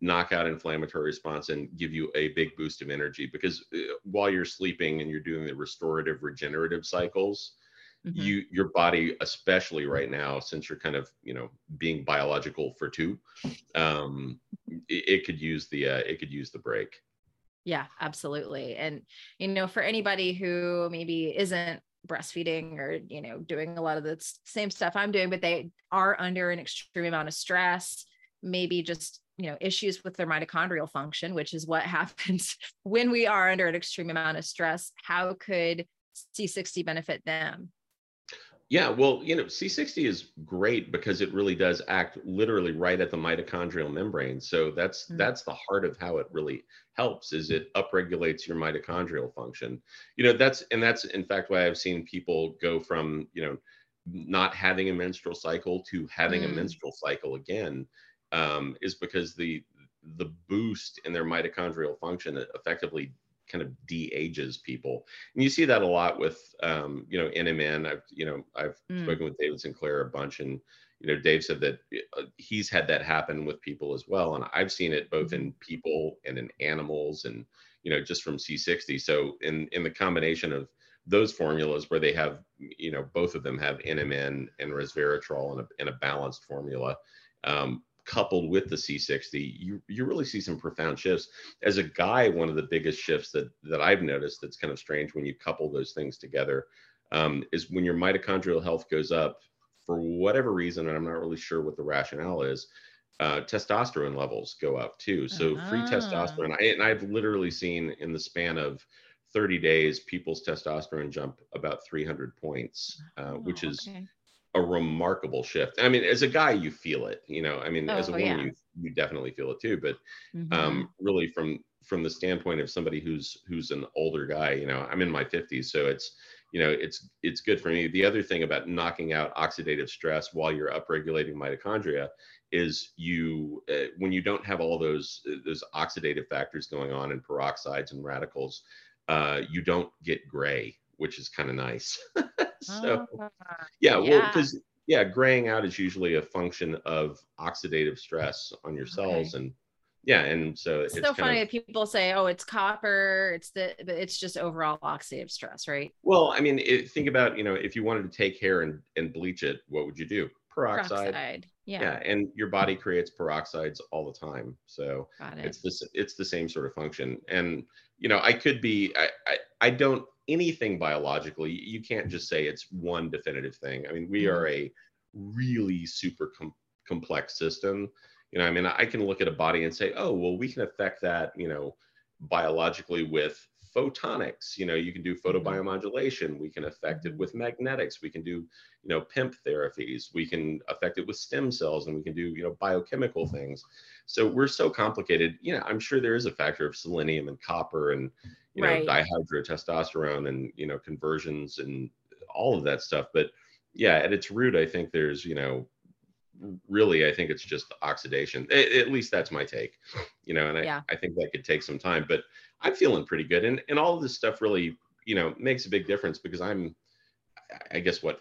knock out inflammatory response and give you a big boost of energy. Because uh, while you're sleeping and you're doing the restorative regenerative cycles, mm-hmm. you your body, especially right now, since you're kind of you know being biological for two, um, it, it could use the uh, it could use the break. Yeah, absolutely. And you know, for anybody who maybe isn't breastfeeding or you know doing a lot of the same stuff I'm doing, but they are under an extreme amount of stress, maybe just you know issues with their mitochondrial function, which is what happens when we are under an extreme amount of stress. How could C60 benefit them? Yeah, well, you know, C60 is great because it really does act literally right at the mitochondrial membrane. So that's mm-hmm. that's the heart of how it really helps is it upregulates your mitochondrial function. You know, that's and that's in fact why I've seen people go from, you know, not having a menstrual cycle to having mm. a menstrual cycle again um, is because the the boost in their mitochondrial function effectively kind of de-ages people and you see that a lot with um, you know nmn i've you know i've mm. spoken with david sinclair a bunch and you know dave said that uh, he's had that happen with people as well and i've seen it both in mm-hmm. people and in animals and you know just from c60 so in in the combination of those formulas where they have you know both of them have nmn and resveratrol in a, in a balanced formula um, coupled with the C60, you you really see some profound shifts. As a guy, one of the biggest shifts that that I've noticed that's kind of strange when you couple those things together um, is when your mitochondrial health goes up for whatever reason, and I'm not really sure what the rationale is. Uh, testosterone levels go up too. So uh-huh. free testosterone, I, and I've literally seen in the span of 30 days, people's testosterone jump about 300 points, uh, oh, which is okay a remarkable shift. I mean, as a guy, you feel it. You know, I mean, oh, as a woman, yeah. you you definitely feel it too. But mm-hmm. um, really, from from the standpoint of somebody who's who's an older guy, you know, I'm in my 50s, so it's you know it's it's good for me. The other thing about knocking out oxidative stress while you're upregulating mitochondria is you uh, when you don't have all those uh, those oxidative factors going on and peroxides and radicals, uh, you don't get gray, which is kind of nice. so yeah, yeah, well, because yeah, graying out is usually a function of oxidative stress on your cells, okay. and yeah, and so it's, it's so funny of, that people say, "Oh, it's copper," it's the, but it's just overall oxidative stress, right? Well, I mean, it, think about you know, if you wanted to take hair and and bleach it, what would you do? Peroxide. peroxide. Yeah. yeah, and your body creates peroxides all the time, so it. it's this it's the same sort of function. And you know, I could be I, I I don't anything biologically, you can't just say it's one definitive thing. I mean, we are mm-hmm. a really super com- complex system. You know, I mean, I can look at a body and say, oh, well, we can affect that, you know, biologically with photonics you know you can do mm-hmm. photobiomodulation. We can affect it with magnetics. We can do you know PEMF therapies. We can affect it with stem cells and we can do you know biochemical things. So we're so complicated. You know i'm sure there is a factor of selenium and copper and you know right. dihydrotestosterone and you know conversions and all of that stuff. But yeah at its root i think there's you know really i think it's just oxidation at, at least that's my take you know and I, yeah. I think that could take some time but i'm feeling pretty good and and all of this stuff really you know makes a big difference because i'm i guess what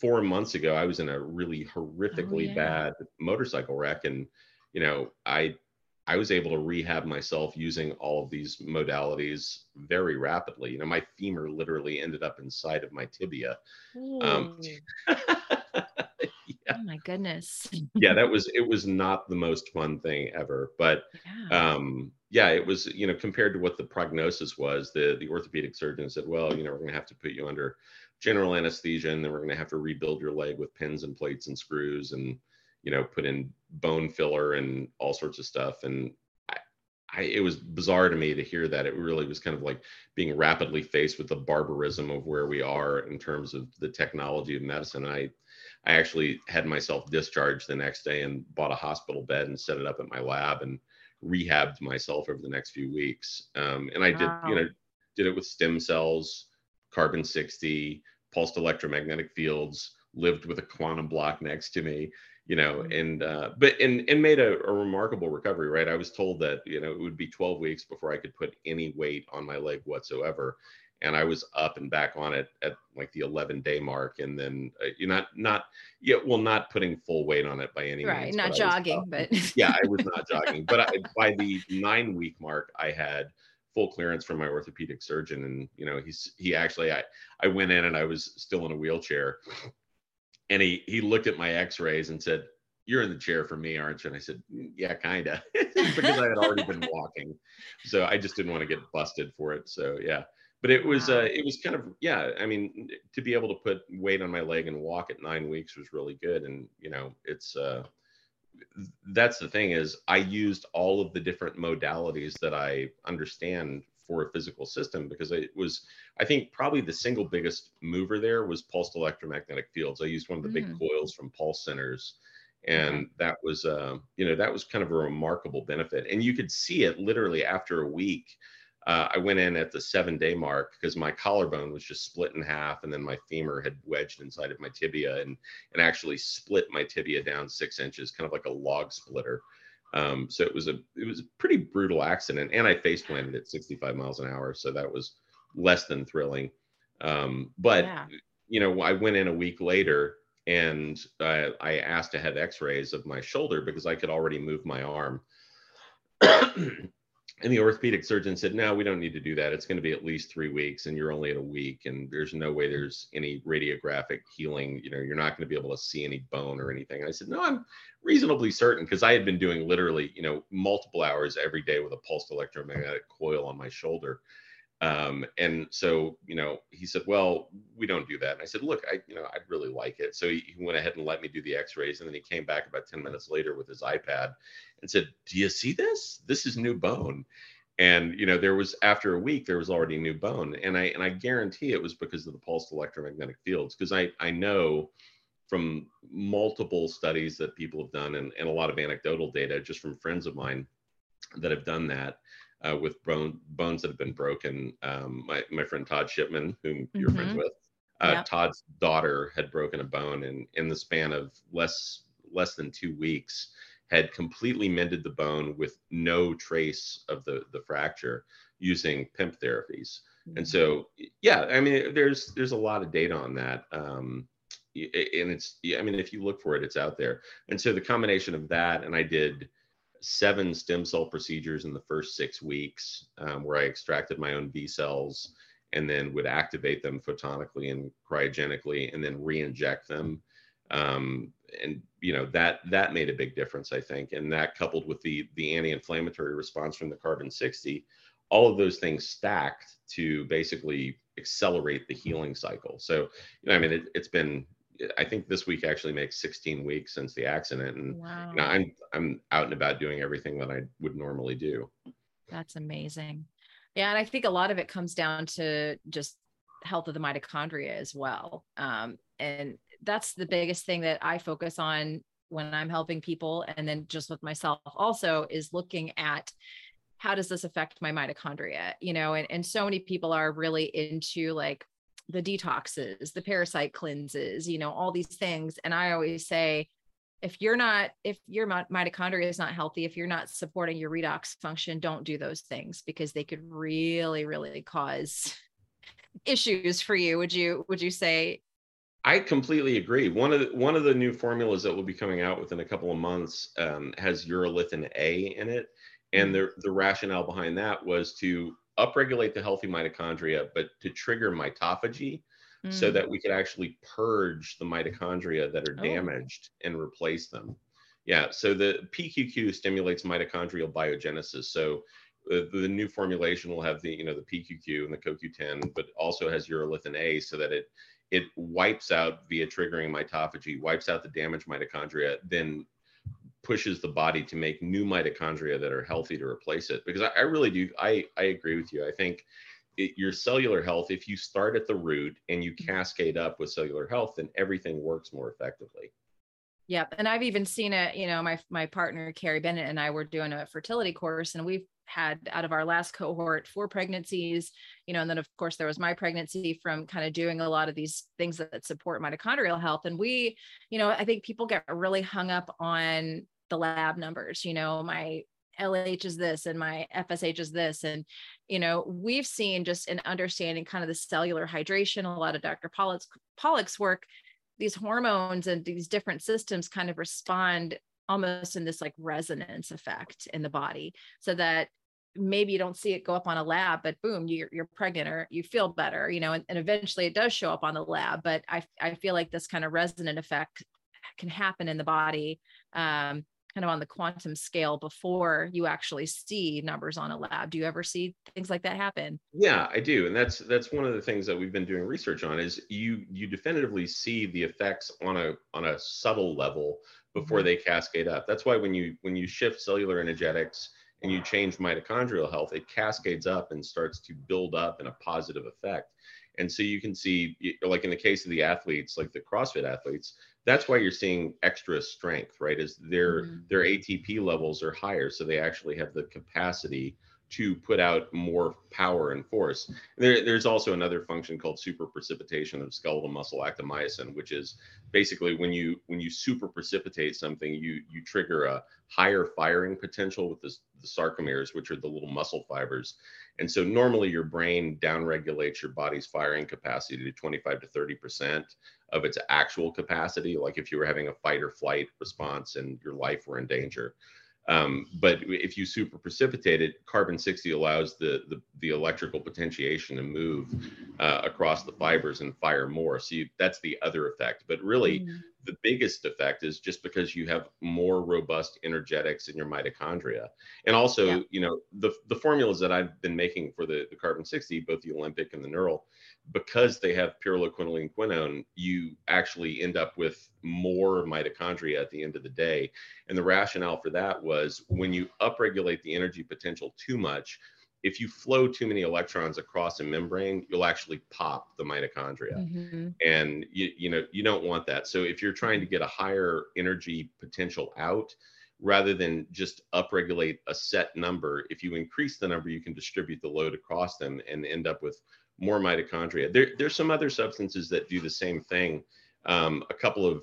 four months ago i was in a really horrifically oh, yeah. bad motorcycle wreck and you know i I was able to rehab myself using all of these modalities very rapidly. You know, my femur literally ended up inside of my tibia. Um, yeah. Oh my goodness. yeah, that was it was not the most fun thing ever, but yeah. um yeah, it was, you know, compared to what the prognosis was, the the orthopedic surgeon said, well, you know, we're going to have to put you under general anesthesia and then we're going to have to rebuild your leg with pins and plates and screws and you know, put in bone filler and all sorts of stuff. And I, I, it was bizarre to me to hear that. It really was kind of like being rapidly faced with the barbarism of where we are in terms of the technology of medicine. I, I actually had myself discharged the next day and bought a hospital bed and set it up at my lab and rehabbed myself over the next few weeks. Um, and I wow. did, you know, did it with stem cells, carbon 60, pulsed electromagnetic fields, lived with a quantum block next to me you know mm-hmm. and uh but and and made a, a, remarkable recovery right i was told that you know it would be 12 weeks before i could put any weight on my leg whatsoever and I was up and back on it at like the 11 day mark, and then uh, you're not not yeah, well, not putting full weight on it by any right, means. Right, not jogging, but yeah, I was not jogging, but I, by the nine week mark, I had full clearance from my orthopedic surgeon, and you know he's he actually I I went in and I was still in a wheelchair, and he he looked at my X rays and said. You're in the chair for me, aren't you? And I said, mm, Yeah, kind of, because I had already been walking. So I just didn't want to get busted for it. So, yeah but it was uh, it was kind of yeah i mean to be able to put weight on my leg and walk at nine weeks was really good. And you know it's uh that's the thing is i used all of the different modalities that i understand for a physical system because it was i think probably the single biggest mover there was pulsed electromagnetic fields. I used one of the big mm. coils from pulse centers and that was uh, you know that was kind of a remarkable benefit. And you could see it literally after a week uh, I went in at the seven day mark because my collarbone was just split in half, and then my femur had wedged inside of my tibia and and actually split my tibia down six inches, kind of like a log splitter. Um, so it was a it was a pretty brutal accident, and I face planted at 65 miles an hour, so that was less than thrilling. Um, but yeah. you know, I went in a week later and I, I asked to have X-rays of my shoulder because I could already move my arm. And the orthopedic surgeon said no we don't need to do that it's going to be at least three weeks and you're only at a week and there's no way there's any radiographic healing you know you're not going to be able to see any bone or anything and i said no i'm reasonably certain because i had been doing literally you know multiple hours every day with a pulsed electromagnetic coil on my shoulder um, and so, you know, he said, well, we don't do that. And I said, look, I, you know, I'd really like it. So he, he went ahead and let me do the x-rays. And then he came back about 10 minutes later with his iPad and said, do you see this? This is new bone. And, you know, there was, after a week, there was already new bone. And I, and I guarantee it was because of the pulsed electromagnetic fields. Cause I, I know from multiple studies that people have done and, and a lot of anecdotal data just from friends of mine that have done that uh, with bone, bones that have been broken. Um, my, my friend Todd Shipman, whom you're mm-hmm. friends with, uh, yeah. Todd's daughter had broken a bone, and in the span of less less than two weeks, had completely mended the bone with no trace of the the fracture using PEMF therapies. Mm-hmm. And so, yeah, I mean, there's there's a lot of data on that. Um, and it's, I mean, if you look for it, it's out there. And so the combination of that, and I did seven stem cell procedures in the first six weeks um, where I extracted my own B cells and then would activate them photonically and cryogenically and then re-inject them. Um, and you know that that made a big difference, I think. And that coupled with the the anti-inflammatory response from the carbon 60, all of those things stacked to basically accelerate the healing cycle. So, you know, I mean, it, has been I think this week actually makes 16 weeks since the accident, and wow. you know, I'm I'm out and about doing everything that I would normally do. That's amazing. Yeah, and I think a lot of it comes down to just health of the mitochondria as well. Um, and that's the biggest thing that I focus on when I'm helping people, and then just with myself also is looking at how does this affect my mitochondria you know and, and so many people are really into like the detoxes, the parasite cleanses, you know, all these things. And I always say, if you're not, if your mitochondria is not healthy, if you're not supporting your redox function, don't do those things because they could really, really cause issues for you. Would you, would you say? I completely agree. One of the, one of the new formulas that will be coming out within a couple of months um, has urolithin A in it, and mm. the the rationale behind that was to upregulate the healthy mitochondria, but to trigger mitophagy mm. so that we could actually purge the mitochondria that are oh. damaged and replace them. Yeah, so the PQQ stimulates mitochondrial biogenesis. So uh, the new formulation will have the you know the PQQ and the CoQ10, but also has urolithin A, so that it it wipes out via triggering mitophagy, wipes out the damaged mitochondria, then pushes the body to make new mitochondria that are healthy to replace it. Because i, I really do I, I agree with you. I think it, your cellular health if you start at the root and you mm-hmm. cascade up with cellular health then everything works more effectively Yep. And I've even seen it, you know, my my partner Carrie Bennett and I were doing a fertility course and we've had out of our last cohort four pregnancies, you know, and then of course there was my pregnancy from kind of doing a lot of these things that support mitochondrial health. And we, you know, I think people get really hung up on the lab numbers you know my LH is this and my FSH is this. And, you know, we've seen just in understanding kind of the cellular hydration, a lot of Dr. Pollock's, Pollack's work, these hormones and these different systems kind of respond almost in this like resonance effect in the body so that maybe you don't see it go up on a lab but boom you're, you're pregnant or you feel better you know and, and eventually it does show up on the lab but i, I feel like this kind of resonant effect can happen in the body um, kind of on the quantum scale before you actually see numbers on a lab. Do you ever see things like that happen? Yeah i do. And that's that's one of the things that we've been doing research on is you you definitively see the effects on a on a subtle level before mm-hmm. they cascade up. That's why when you when you shift cellular energetics and you change mitochondrial health it cascades up and starts to build up in a positive effect. And so you can see, like in the case of the athletes, like the CrossFit athletes, that's why you're seeing extra strength, right? Is their mm-hmm. their ATP levels are higher, so they actually have the capacity to put out more power and force. There, there's also another function called super precipitation of skeletal muscle actomyosin, which is basically when you when you super precipitate something, you you trigger a higher firing potential with the, the sarcomeres, which are the little muscle fibers. And so normally your brain downregulates your body's firing capacity to 25 to 30 percent of its actual capacity, like if you were having a fight or flight response and your life were in danger. Um, but if you super precipitate it, carbon 60 allows the, the, the electrical potentiation to move uh, across the fibers and fire more. So you, that's the other effect. But really, mm-hmm. the biggest effect is just because you have more robust energetics in your mitochondria. And also, yeah. you know, the, the formulas that I've been making for the, the carbon 60, both the Olympic and the neural, because they have pyrroloquinoline quinone, you actually end up with more mitochondria at the end of the day. And the rationale for that was when you upregulate the energy potential too much, if you flow too many electrons across a membrane, you'll actually pop the mitochondria. Mm-hmm. And you, you know, you don't want that. So if you're trying to get a higher energy potential out, rather than just upregulate a set number, if you increase the number, you can distribute the load across them and end up with more mitochondria. There, there's some other substances that do the same thing. Um, a couple of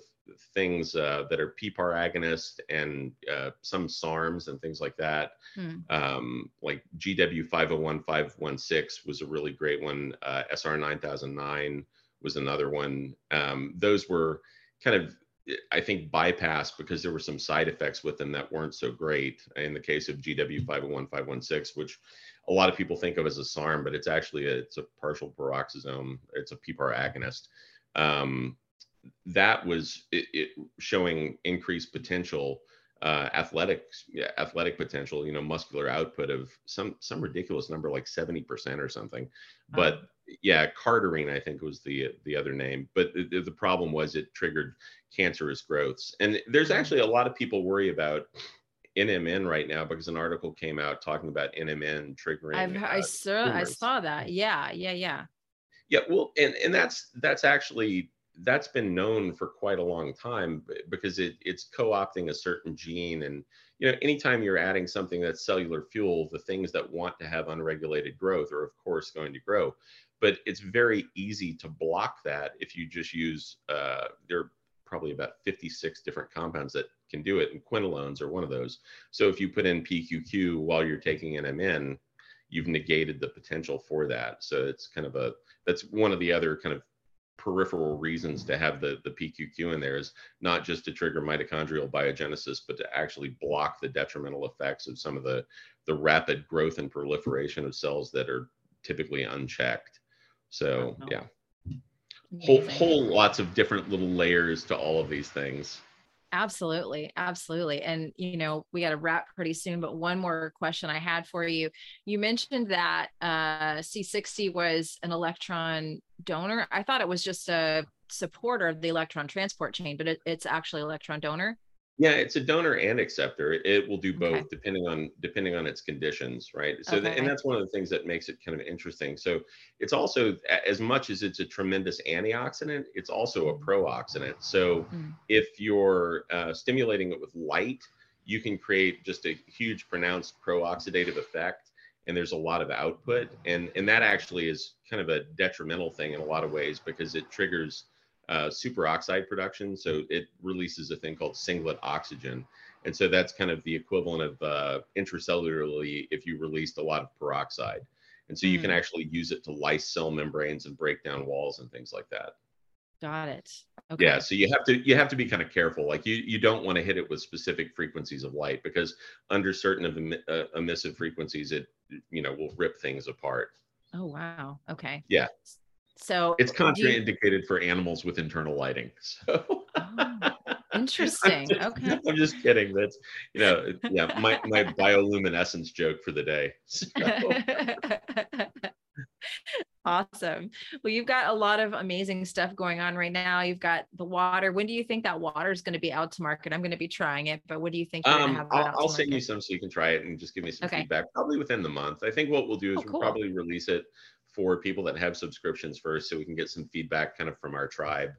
things uh, that are PPAR agonist and uh, some SARMs and things like that. Hmm. Um, like GW 501516 was a really great one. Uh, SR 9009 was another one. Um, those were kind of I think bypassed because there were some side effects with them that weren't so great. In the case of GW 501516, which a lot of people think of as a SARM, but it's actually a, it's a partial peroxisome. It's a PPAR agonist. Um, that was it, it showing increased potential uh, athletic yeah, athletic potential, you know, muscular output of some some ridiculous number like 70% or something. But yeah, cardarine I think was the the other name. But the, the problem was it triggered cancerous growths. And there's hmm. actually a lot of people worry about NMN right now because an article came out talking about NMN triggering. I've, I saw I saw that. Yeah, yeah, yeah. Yeah, well, and and that's that's actually that's been known for quite a long time because it, it's co-opting a certain gene and you know anytime you're adding something that's cellular fuel the things that want to have unregulated growth are of course going to grow but it's very easy to block that if you just use uh, there probably about 56 different compounds that can do it and quinolones are one of those so if you put in pqq while you're taking nmn you've negated the potential for that so it's kind of a that's one of the other kind of peripheral reasons to have the, the PQQ in there is not just to trigger mitochondrial biogenesis, but to actually block the detrimental effects of some of the, the rapid growth and proliferation of cells that are typically unchecked. So, yeah. Whole, whole lots of different little layers to all of these things. Absolutely. Absolutely. And, you know, we got to wrap pretty soon, but one more question I had for you. You mentioned that uh, C60 was an electron donor. I thought it was just a supporter of the electron transport chain, but it, it's actually electron donor. Yeah, it's a donor and acceptor. It will do both okay. depending on depending on its conditions, right? So, okay. and that's one of the things that makes it kind of interesting. So, it's also as much as it's a tremendous antioxidant, it's also a pro-oxidant. So, mm. if you're uh, stimulating it with light, you can create just a huge pronounced pro-oxidative effect and there's a lot of output and and that actually is kind of a detrimental thing in a lot of ways because it triggers uh, superoxide production. So it releases a thing called singlet oxygen. And so that's kind of the equivalent of uh, intracellularly if you released a lot of peroxide. And so mm. you can hmm. actually use it to lyse cell membranes and break down walls and things like that. Got it. Okay. Yeah, so you have to you have to be kind of careful. Like you you don't want to hit it with specific frequencies of light because under certain of the uh, emissive frequencies, it you know will rip things apart. Oh wow. Okay. Yeah. So it's contraindicated you... for animals with internal lighting. So. Oh, interesting. I'm just, okay. I'm just kidding. That's you know yeah my my bioluminescence joke for the day. So. Awesome. Well, you've got a lot of amazing stuff going on right now. You've got the water. When do you think that water is going to be out to market? I'm going to be trying it, but what do you think? Um, I'll, I'll send you some so you can try it and just give me some okay. feedback. Probably within the month. I think what we'll do is oh, cool. we'll probably release it for people that have subscriptions first, so we can get some feedback kind of from our tribe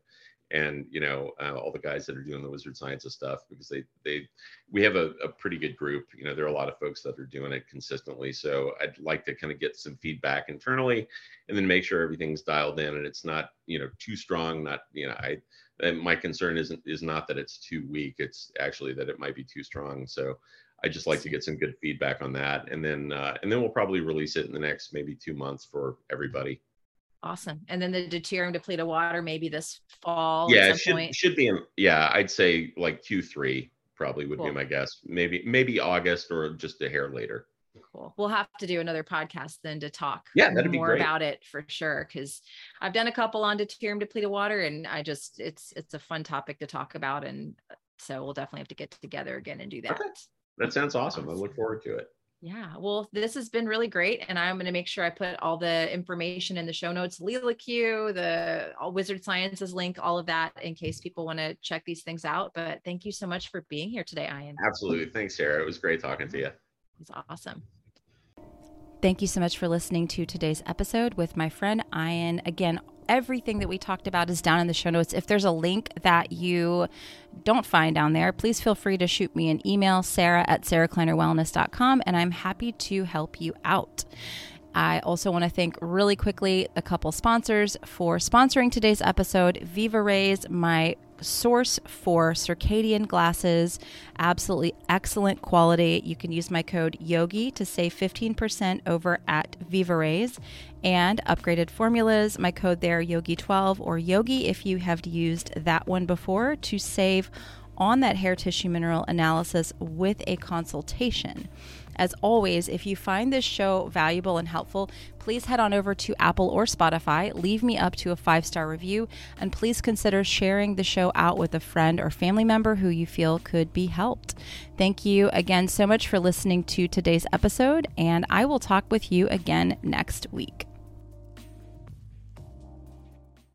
and you know uh, all the guys that are doing the wizard sciences stuff because they they we have a, a, pretty good group. You know there are a lot of folks that are doing it consistently so i'd like to kind of get some feedback internally and then make sure everything's dialed in and it's not you know too strong not you know i my concern isn't is not that it's too weak it's actually that it might be too strong. So i just like to get some good feedback on that and then uh, and then we'll probably release it in the next maybe two months for everybody Awesome. And then the deuterium depleted water maybe this fall. Yeah, it should, point. should be in, yeah, I'd say like Q3 probably would cool. be my guess. Maybe maybe August or just a hair later. Cool. We'll have to do another podcast then to talk yeah, that'd more about it for sure. Cause I've done a couple on deuterium depleted water and I just it's it's a fun topic to talk about. And so we'll definitely have to get together again and do that. Okay. That sounds awesome. I look forward to it. Yeah, well, this has been really great, and I'm going to make sure I put all the information in the show notes, LeelaQ, the Wizard Sciences link, all of that, in case people want to check these things out. But thank you so much for being here today, Ian. Absolutely, thanks, Sarah. It was great talking to you. It was awesome. Thank you so much for listening to today's episode with my friend Ian. Again, everything that we talked about is down in the show notes. If there's a link that you don't find down there, please feel free to shoot me an email, sarah at sarahkleinerwellness.com, and I'm happy to help you out. I also want to thank really quickly a couple sponsors for sponsoring today's episode Vivarays, my source for circadian glasses. Absolutely excellent quality. You can use my code YOGI to save 15% over at Vivarays and upgraded formulas. My code there, Yogi12 or Yogi, if you have used that one before, to save on that hair tissue mineral analysis with a consultation. As always, if you find this show valuable and helpful, please head on over to Apple or Spotify, leave me up to a five star review, and please consider sharing the show out with a friend or family member who you feel could be helped. Thank you again so much for listening to today's episode, and I will talk with you again next week.